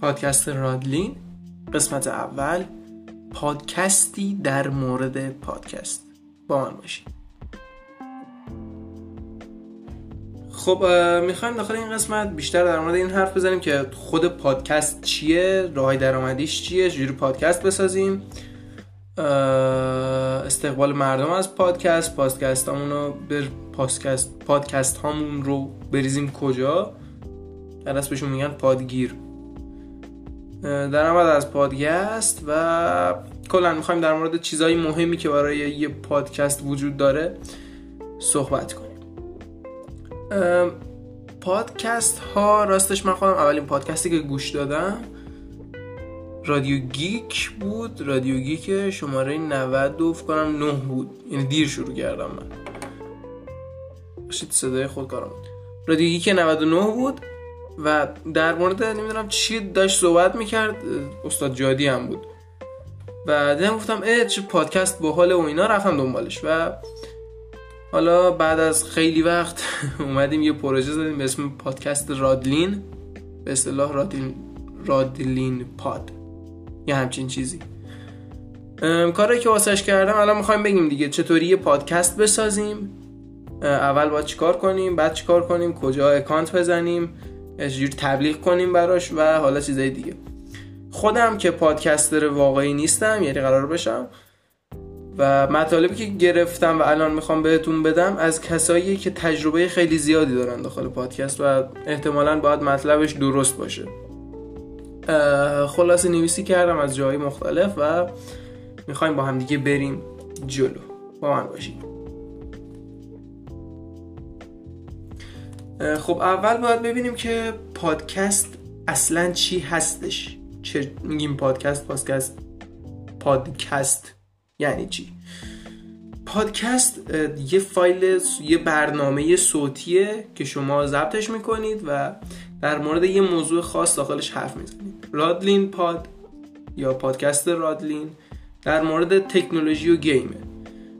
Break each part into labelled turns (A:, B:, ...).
A: پادکست رادلین قسمت اول پادکستی در مورد پادکست. با من باشید خب می‌خوایم داخل این قسمت بیشتر در مورد این حرف بزنیم که خود پادکست چیه راه درآمدیش چیه چجوری پادکست بسازیم. استقبال مردم از پادکست پادکست رو بر پادکست پادکست هامون رو بریزیم کجا؟ در بهشون میگن پادگیر. درآمد از پادکست و کلا می‌خوایم در مورد چیزهای مهمی که برای یه پادکست وجود داره صحبت کنیم. پادکست ها راستش من خودم اولین پادکستی که گوش دادم رادیو گیک بود. رادیو گیک شماره 90 فکر کنم 9 بود. یعنی دیر شروع کردم من. صدای خود کارم رادیو گیک 99 بود. و در مورد نمی‌دونم چی داشت صحبت می‌کرد استاد جادی هم بود. و دیدم گفتم اه چه پادکست باحال و اینا رفتم دنبالش. و حالا بعد از خیلی وقت اومدیم یه پروژه زدیم به اسم پادکست رادلین به اصطلاح رادلین رادلین پاد یا همچین چیزی. کاری که واسش کردم الان می‌خوایم بگیم دیگه چطوری یه پادکست بسازیم. اول باید چیکار کنیم بعد چیکار کنیم کجا اکانت بزنیم. چجوری تبلیغ کنیم براش و حالا چیزای دیگه. خودم که پادکستر واقعی نیستم یعنی قرار بشم. و مطالبی که گرفتم و الان می‌خوام بهتون بدم از کسایی که تجربه خیلی زیادی دارن داخل پادکست و احتمالا باید مطلبش درست باشه. خلاصه نویسی کردم از جایی مختلف و می‌خوایم با هم دیگه بریم جلو. با من باشیم خب اول باید ببینیم که پادکست اصلا چی هستش. چه میگیم پادکست؟ پادکست پادکست یعنی چی؟ پادکست یه فایل یه برنامه صوتیه که شما ضبطش می‌کنید و در مورد یه موضوع خاص داخلش حرف می‌زنید. رادلین پاد یا پادکست رادلین در مورد تکنولوژی و game ه.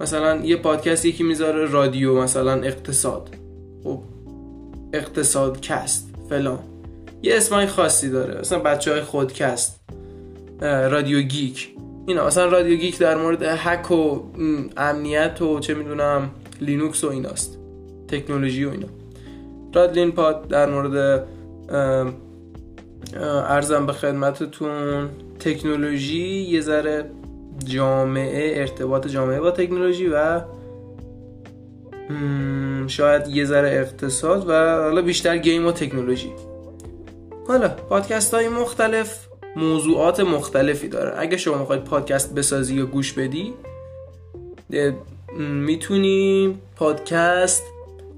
A: مثلا یه پادکست یکی می‌ذاره رادیو مثلا اقتصاد. خب اقتصاد کست فلان. یه اسمای خاصی داره. مثلا بچه های خودکست رادیو گیک. اینا. مثلا رادیو گیک در مورد هک و امنیت و چه می‌دونم لینوکس و ایناست. تکنولوژی و اینا. رادلین پاد در مورد ارزم به خدمتتون تکنولوژی یه ذره جامعه ارتباط جامعه با تکنولوژی و شاید یه ذره اقتصاد و حالا بیشتر گیم و تکنولوژی. حالا پادکست های مختلف موضوعات مختلفی داره. اگه شما می‌خواید پادکست بسازی یا گوش بدی می‌تونی پادکست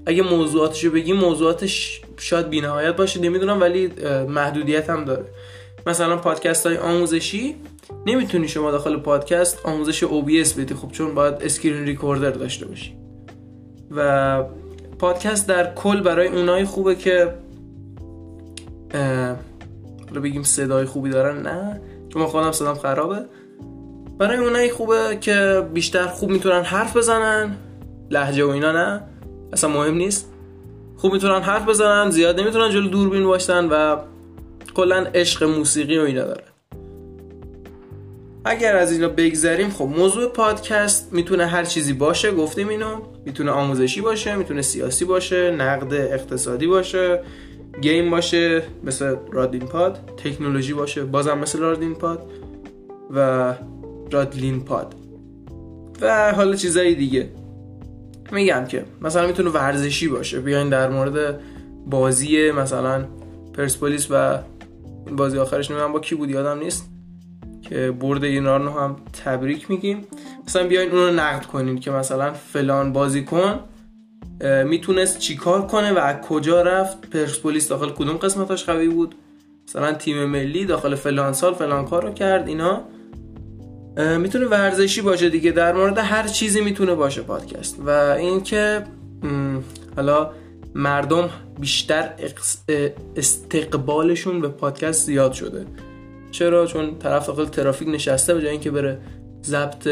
A: اگه موضوعاتشو بگی موضوعاتش شاید بینهایت باشه نمی‌دونم ولی محدودیت هم داره. مثلا پادکست های آموزشی نمی‌تونی شما داخل پادکست آموزش OBS بدی. خب چون باید screen recorder داشته باشی. و پادکست در کل برای اونای خوبه که رو بگیم صدای خوبی دارن نه چون من خودم صدام خرابه. برای اونایی خوبه که بیشتر خوب می‌تونن حرف بزنن لهجه و اینا نه اصلا مهم نیست. خوب می‌تونن حرف بزنن زیاد نمی‌تونن جلو دوربین باشن و کلا عشق موسیقی و اینا دارن. اگر از اینا بگذریم خب موضوع پادکست می‌تونه هر چیزی باشه گفتیم اینو. می‌تونه آموزشی باشه می‌تونه سیاسی باشه نقد اقتصادی باشه گیم باشه مثل رادین پاد تکنولوژی باشه بازم مثل رادین پاد و رادلین پاد. و حالا چیزایی دیگه. میگم که مثلا می‌تونه ورزشی باشه. بیاین در مورد بازی مثلا پرسپولیس و بازی آخرش نمی‌دونم با کی بود یادم نیست. که برد ایران هم تبریک میگیم. مثلا بیاین اون رو نقد کنین که مثلا فلان بازیکن می‌تونست چیکار کنه و از کجا رفت؟ پرسپولیس داخل کدوم قسمتاش قوی بود؟ مثلا تیم ملی داخل فلان سال فلان کار رو کرد اینا. می‌تونه ورزشی باشه دیگه در مورد هر چیزی می‌تونه باشه پادکست. و اینکه حالا مردم بیشتر استقبالشون به پادکست زیاد شده. چرا؟ چون طرف داخل ترافیک نشسته به جای اینکه بره ضبط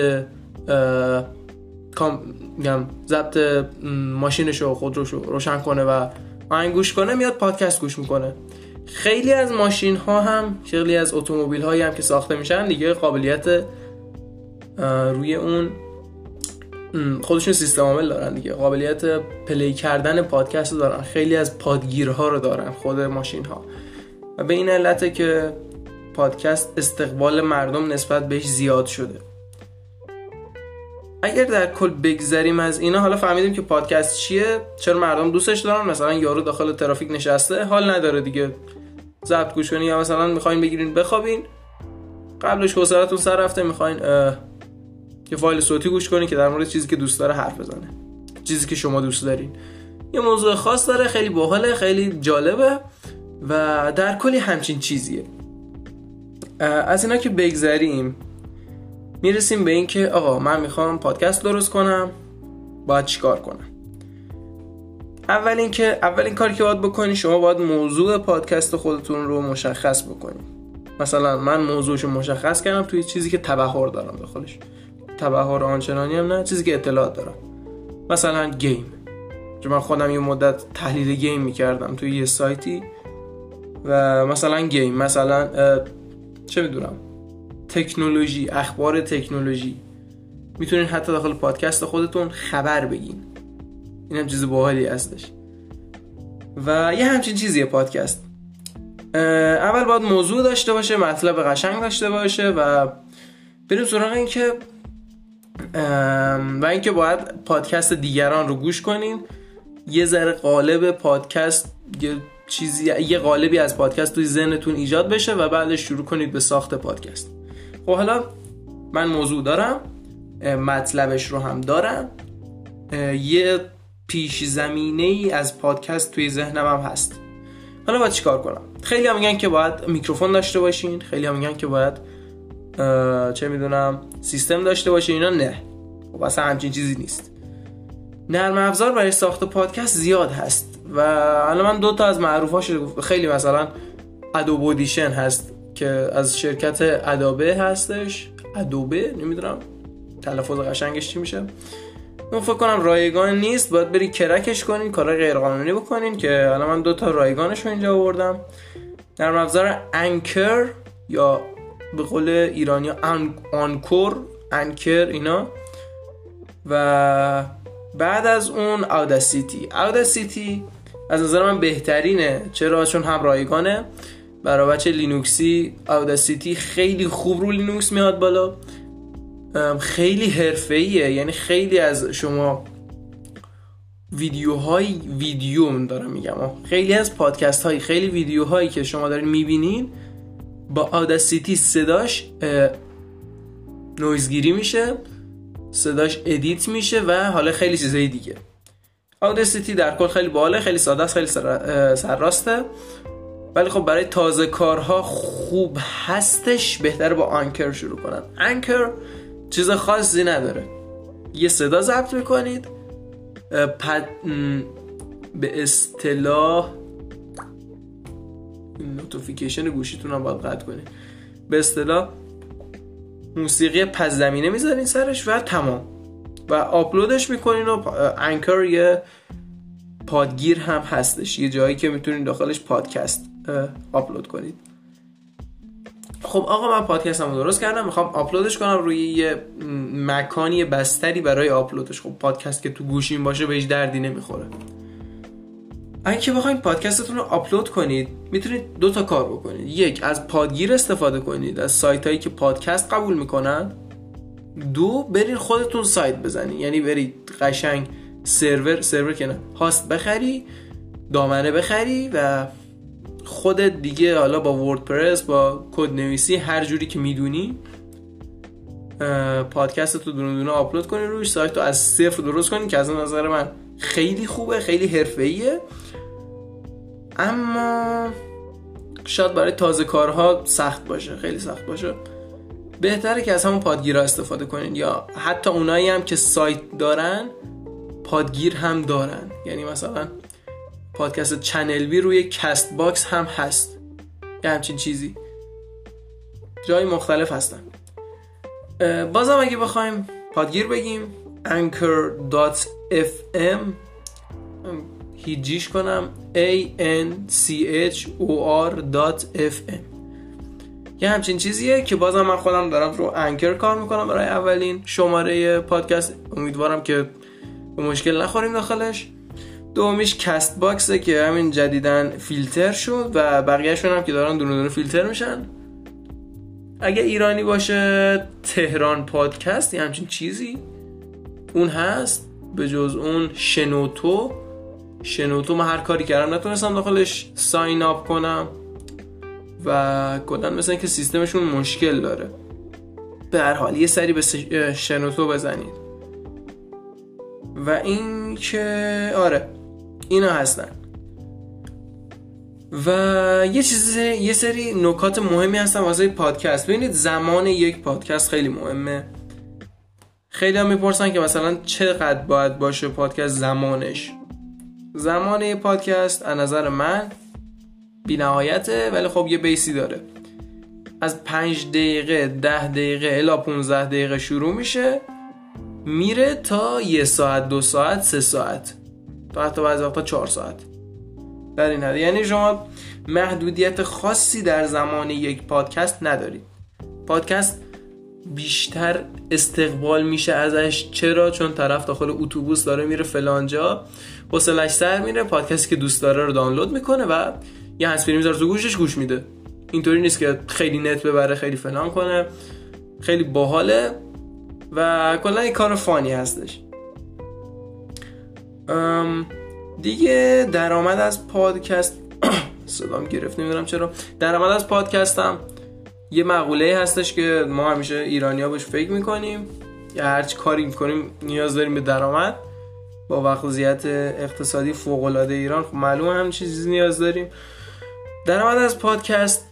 A: کام ضبط ماشینش و خودروش روشن کنه و آهنگ گوش کنه میاد پادکست گوش می‌کنه. خیلی از ماشین ها هم خیلی از اتومبیل هایی هم که ساخته میشن دیگه قابلیت روی اون خودشون سیستم عامل دارن دیگه. قابلیت پلی کردن پادکست دارن. خیلی از پادگیرها رو دارن خود ماشین ها و به این علته که پادکست استقبال مردم نسبت بهش زیاد شده. اگر در کل بگذریم از اینا حالا فهمیدیم که پادکست چیه چرا مردم دوستش دارن؟ مثلا یارو داخل ترافیک نشسته حال نداره دیگه. ضبط گوش یا مثلا می‌خواین بگیرین بخوابین. قبلش حوصلتون سر رفته می‌خواین یه فایل صوتی گوش کنین که در مورد چیزی که دوست داره حرف بزنه. چیزی که شما دوست دارین. یه موضوع خاص داره خیلی باحاله خیلی جالبه و در کلی همچین چیزیه. از اینا که بگذریم می‌رسیم به این که آقا من می‌خوام پادکست درست کنم باید چیکار کنم؟ اولین که اولین کاری که باید بکنی شما باید موضوع پادکست خودتون رو مشخص بکنید مثلا من موضوعش مشخص کردم توی چیزی که تبهر دارم داخلش تبهر آنچنانی هم نه چیزی که اطلاعات دارم. مثلا گیم. چون من خودم یه مدت تحلیل گیم می‌کردم توی یه سایتی. و مثلا گیم مثلا چه می‌دونم تکنولوژی اخبار تکنولوژی. می‌تونین حتی داخل پادکست خودتون خبر بگین. این هم چیز باحالی هستش. و یه همچین چیزیه پادکست. اول باید موضوع داشته باشه مطلب قشنگ داشته باشه و بریم سراغ این که و اینکه باید پادکست دیگران رو گوش کنین. یه ذره قالب پادکست یه چیزی یه قالبی از پادکست توی ذهنتون ایجاد بشه و بعدش شروع کنید به ساخت پادکست. خب حالا من موضوع دارم مطلبش رو هم دارم. یه پیش زمینه ای از پادکست توی ذهنم هم هست. حالا باید چیکار کنم؟ خیلی هم میگن که باید میکروفون داشته باشین خیلی هم میگن که باید چه می‌دونم سیستم داشته باشین اینا نه. خب اصلا همچین چیزی نیست. نرم افزار برای ساخت پادکست زیاد هست. و الان من دو تا از معروفاش خیلی مثلا ادوب اودیشن هست که از شرکت ادابه هستش. ادوبه نمی‌دونم. تلفظ قشنگش چی میشه؟ من فکر کنم رایگان نیست. باید بری کرکش کنین کارا غیر قانونی بکنین که الان من دو تا رایگانش رو اینجا آوردم. نرم افزار انکر یا به قول ایرانی ان... آنکور انکر اینا. و بعد از اون اوداسیتی اوداسیتی از نظر من بهترینه. چرا؟ چون هم رایگانه برای بچه لینوکسی Audacity خیلی خوب رو لینوکس میاد بالا. خیلی حرفه‌ایه. یعنی خیلی از شما ویدیوهای ویدیو دارم میگم. خیلی از پادکست های خیلی ویدیوهایی که شما دارین می‌بینین با Audacity صداش نویزگیری میشه صداش edit میشه و حالا خیلی چیزهای دیگه. Audacity در کل خیلی باحاله خیلی ساده است خیلی سرراسته. ولی خب برای تازه کارها خوب هستش بهتر با Anchor شروع کنن. Anchor چیز خاصی نداره. یه صدا ضبط می‌کنید پد... به اصطلاح notification گوشیتون هم باید قطع کنید. به اصطلاح موسیقی پس زمینه می‌ذارین سرش و تمام. و آپلودش می‌کنین و انکر یه پادگیر هم هستش. یه جایی که می‌تونین داخلش پادکست آپلود کنید. خب آقا من پادکستمو درست کردم. می‌خوام آپلودش کنم روی یه مکانی بستری برای آپلودش. خب پادکست که تو گوشین باشه بهش دردی نمی‌خوره. اگه که بخواید پادکستتون رو آپلود کنید می‌تونید دو تا کار بکنید. یک از پادگیر استفاده کنید. از سایت هایی که پادکست قبول می‌کنن. دو برید خودتون سایت بزنید یعنی برید قشنگ سرور سرور که نه هاست بخری دامنه بخری و خودت دیگه حالا با وردپرس با کد نویسی هر جوری که می‌دونی پادکست تو دونه دونه آپلود کنی روش سایت رو از صفر درست کنی که از نظر من خیلی خوبه خیلی حرفه‌ایه. اما شاید برای تازه کارها سخت باشه خیلی سخت باشه. بهتره که از همون پادگیرها استفاده کنین یا حتی اونایی هم که سایت دارن پادگیر هم دارن. یعنی مثلا پادکست ChannelB روی Castbox هم هست. یه همچین چیزی. جای مختلف هستن. بازم اگه بخوایم پادگیر بگیم anchor.fm هجیش کنم. A n c h o r f m. یه همچین چیزیه که بازم من خودم دارم رو انکر کار می‌کنم برای اولین شماره پادکست. امیدوارم که به مشکل نخوریم داخلش. دومیش کست باکسه که همین جدیدن فیلتر شد و بقیهشون هم که دارن دونه دونه فیلتر میشن. اگه ایرانی باشه تهران پادکست یه همچین چیزی. اون هست. به جز اون شنوتو. شنوتو من هر کاری کردم نتونستم داخلش ساین اپ کنم. و کلا مثل که سیستمشون مشکل داره. به هر حال یه سری به شنوتو بزنید. و این که آره اینا هستن. و یه چیز یه سری نکات مهمی هستن واسه پادکست. ببینید زمان یک پادکست خیلی مهمه. خیلی هم می‌پرسن که مثلا چقدر باید باشه پادکست زمانش. زمان یه پادکست از نظر من بی نهایته ولی خب یه بیسی داره. از پنج دقیقه ده دقیقه الا 15 دقیقه شروع میشه میره تا یه ساعت دو ساعت سه ساعت. تا حتی بعضی وقتا چهار ساعت. در این حد. یعنی شما محدودیت خاصی در زمان یک پادکست ندارید. پادکست بیشتر استقبال میشه ازش. چرا؟ چون طرف داخل اتوبوس داره میره فلانجا حوصلش سر میره. پادکستی که دوست داره رو دانلود می‌کنه و یه هنسفری می‌ذاره تو گوشش گوش میده. اینطوری نیست که خیلی نت ببره خیلی فلان کنه. خیلی باحاله و کلا این کار فانی هستش. دیگه درآمد از پادکست صدام گرفت نمی‌دونم چرا. درآمد از پادکستم. یه مقوله هستش که ما همیشه ایرانیا بهش فکر می‌کنیم. یا هرچی کاری می‌کنیم نیاز داریم به درآمد. با وضعیت اقتصادی فوق العاده ایران خب معلومه همه چیزی نیاز داریم. درآمد از پادکست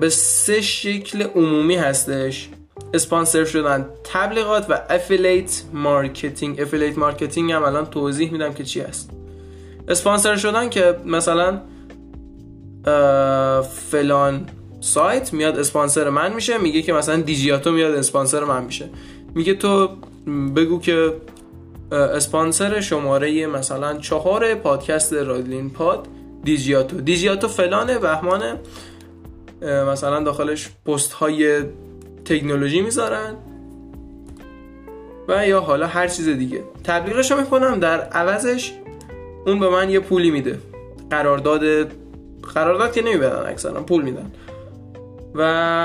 A: به سه شکل عمومی هستش. اسپانسر شدن تبلیغات و affiliate marketing. affiliate marketing هم الان توضیح میدم که چی هست. اسپانسر شدن که مثلا فلان سایت میاد اسپانسر من میشه میگه که مثلا دیجیاتو میاد اسپانسر من میشه. میگه تو بگو که اسپانسر شماره مثلا چهار پادکست رادلین پاد دیجیاتو. دیجیاتو فلانه بهمانه. مثلا داخلش پست های تکنولوژی می‌ذارن. و یا حالا هر چیز دیگه. تبلیغش رو می‌کنم در عوضش. اون به من یه پولی میده. قرارداد قرارداد که نمیبدن اکثرا پول میدن. و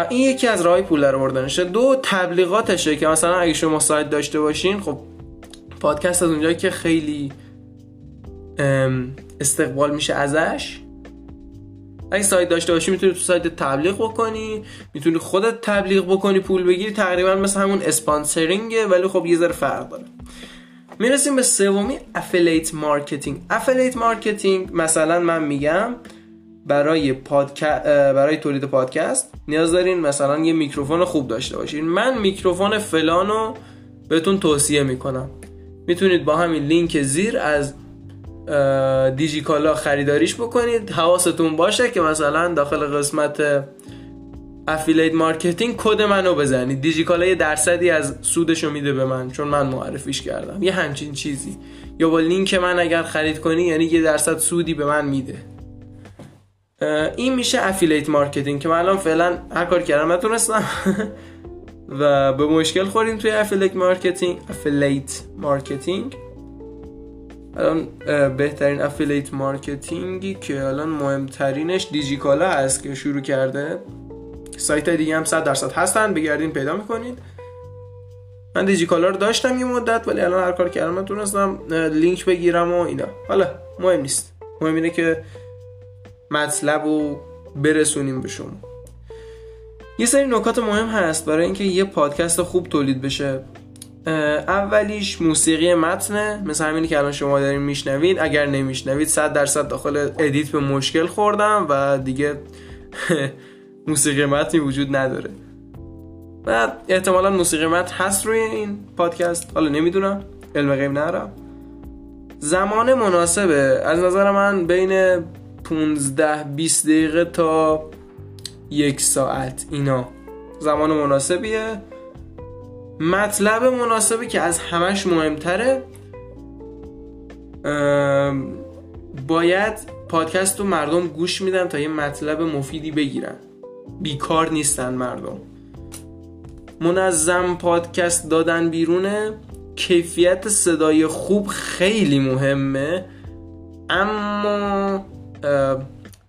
A: این یکی از راه پول در آوردنشه دو تبلیغاتشه که مثلا اگه شما سایت داشته باشین خب پادکست از اونجایی که خیلی استقبال میشه ازش. اگه سایت داشته باشی می‌تونی تو سایت تبلیغ بکنی می‌تونی خودت تبلیغ بکنی پول بگیری تقریبا مثل همون sponsoring ه ولی خب یه ذره فرق داره. می‌رسیم به سومی affiliate marketing affiliate marketing مثلا من میگم برای پادکست برای تولید پادکست نیاز دارین مثلا یه میکروفون خوب داشته باشین. من میکروفون فلانو بهتون توصیه می‌کنم. می‌تونید با همین لینک زیر از دیجیکالا خریداریش بکنید. حواستون باشه که مثلا داخل قسمت affiliate marketing کد منو بزنید. دیجیکالا یه درصدی از سودشو میده به من چون من معرفیش کردم. یه همچین چیزی. یا با لینک من اگر خرید کنی یعنی یه درصد سودی به من میده. این میشه affiliate marketing که من الان فعلا هر کار کردم نتونستم. و به مشکل خوردیم توی affiliate marketing affiliate marketing الان بهترین affiliate marketing ی که الان مهمترینش دیجیکالا هست که شروع کرده. سایت دیگه هم 100 درصد هستن بگردین پیدا می‌کنین من دیجیکالا رو داشتم یه مدت ولی الان هر کار کردم نتونستم لینک بگیرم و اینا. حالا مهم نیست. مهم اینه که مطلب رو برسونیم به شما. یه سری نکات مهم هست برای اینکه یه پادکست خوب تولید بشه. اولیش موسیقی متنه مثل همینی که الان شما دارین میشنوید اگر نمیشنوید 100 درصد داخل edit به مشکل خوردم و دیگه موسیقی متنی وجود نداره. و احتمالا موسیقی متن هست روی این پادکست. حالا نمی‌دونم. علم غیب نرم زمان مناسبه. از نظر من بین 15 20 دقیقه تا یک ساعت اینا. زمان مناسبیه. مطلب مناسبی که از همش مهمتره باید پادکست رو مردم گوش میدن تا یه مطلب مفیدی بگیرن. بیکار نیستن مردم. منظم پادکست دادن بیرونه کیفیت صدای خوب خیلی مهمه اما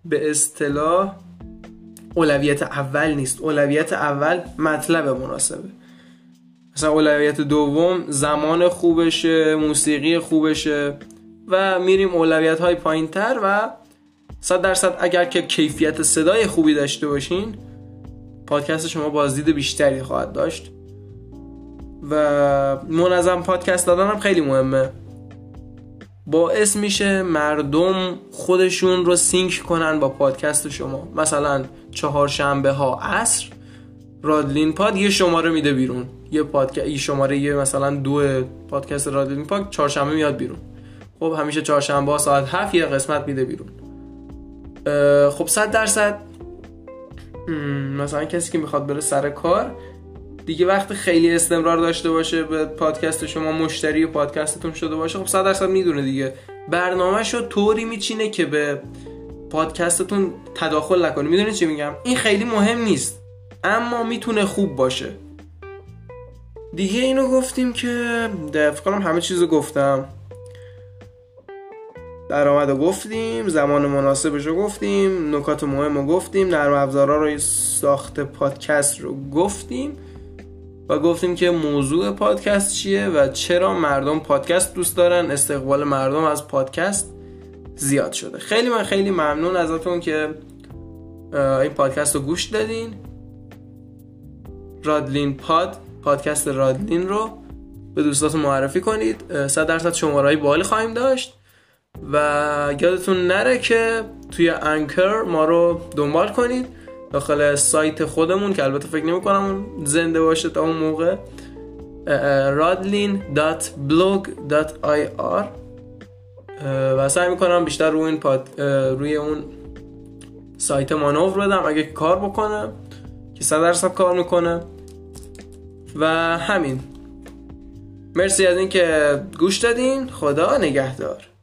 A: به اصطلاح اولویت اول نیست. اولویت اول مطلب مناسبه. مثلا اولویت دوم زمان خوبشه موسیقی خوبشه و میریم اولویت های پایین تر و صد درصد اگر که کیفیت صدای خوبی داشته باشین پادکست شما بازدید بیشتری خواهد داشت. و منظم پادکست دادن هم خیلی مهمه. باعث میشه مردم خودشون رو سینک کنن با پادکست شما. مثلا چهارشنبه ها عصر رادلین پاد یه شماره میده بیرون. یه پادکست یه شماره یه مثلا دو پادکست رادلین پاد چهارشنبه میاد بیرون. خب همیشه چهارشنبه ها ساعت هفت یه قسمت میده بیرون. خب صد درصد. مثلا کسی که می‌خواد بره سر کار دیگه وقت خیلی استمرار داشته باشه به پادکست شما مشتری پادکستتون شده باشه خب 100 درصد می‌دونه دیگه. برنامهش رو طوری میچینه که به پادکستتون تداخل نکنه. می‌دونی چی میگم؟ این خیلی مهم نیست. اما می‌تونه خوب باشه. دیگه اینو گفتیم که کنم همه چیزو گفتم. درآمد رو گفتیم زمان مناسبش رو گفتیم نکات مهم رو گفتیم نرم افزارا رو ساخت پادکست رو گفتیم و گفتیم که موضوع پادکست چیه و چرا مردم پادکست دوست دارن. استقبال مردم از پادکست زیاد شده. خیلی من خیلی ممنون ازتون که این پادکست رو گوش دادین. رادلین پاد پادکست رادلین رو به دوستاتون معرفی کنید. 100 درصد شماره های بالی خواهیم داشت. و یادتون نره که توی انکر ما رو دنبال کنید. داخل سایت خودمون که البته فکر نمی کنم زنده باشه تا اون موقع. radlin.blog.ir و سعی می‌کنم بیشتر روی این پاد روی اون سایت مانور بدم. اگه کار بکنه که صد درصد کار می‌کنه. و همین. مرسی از اینکه گوش دادین. خدا نگهدار.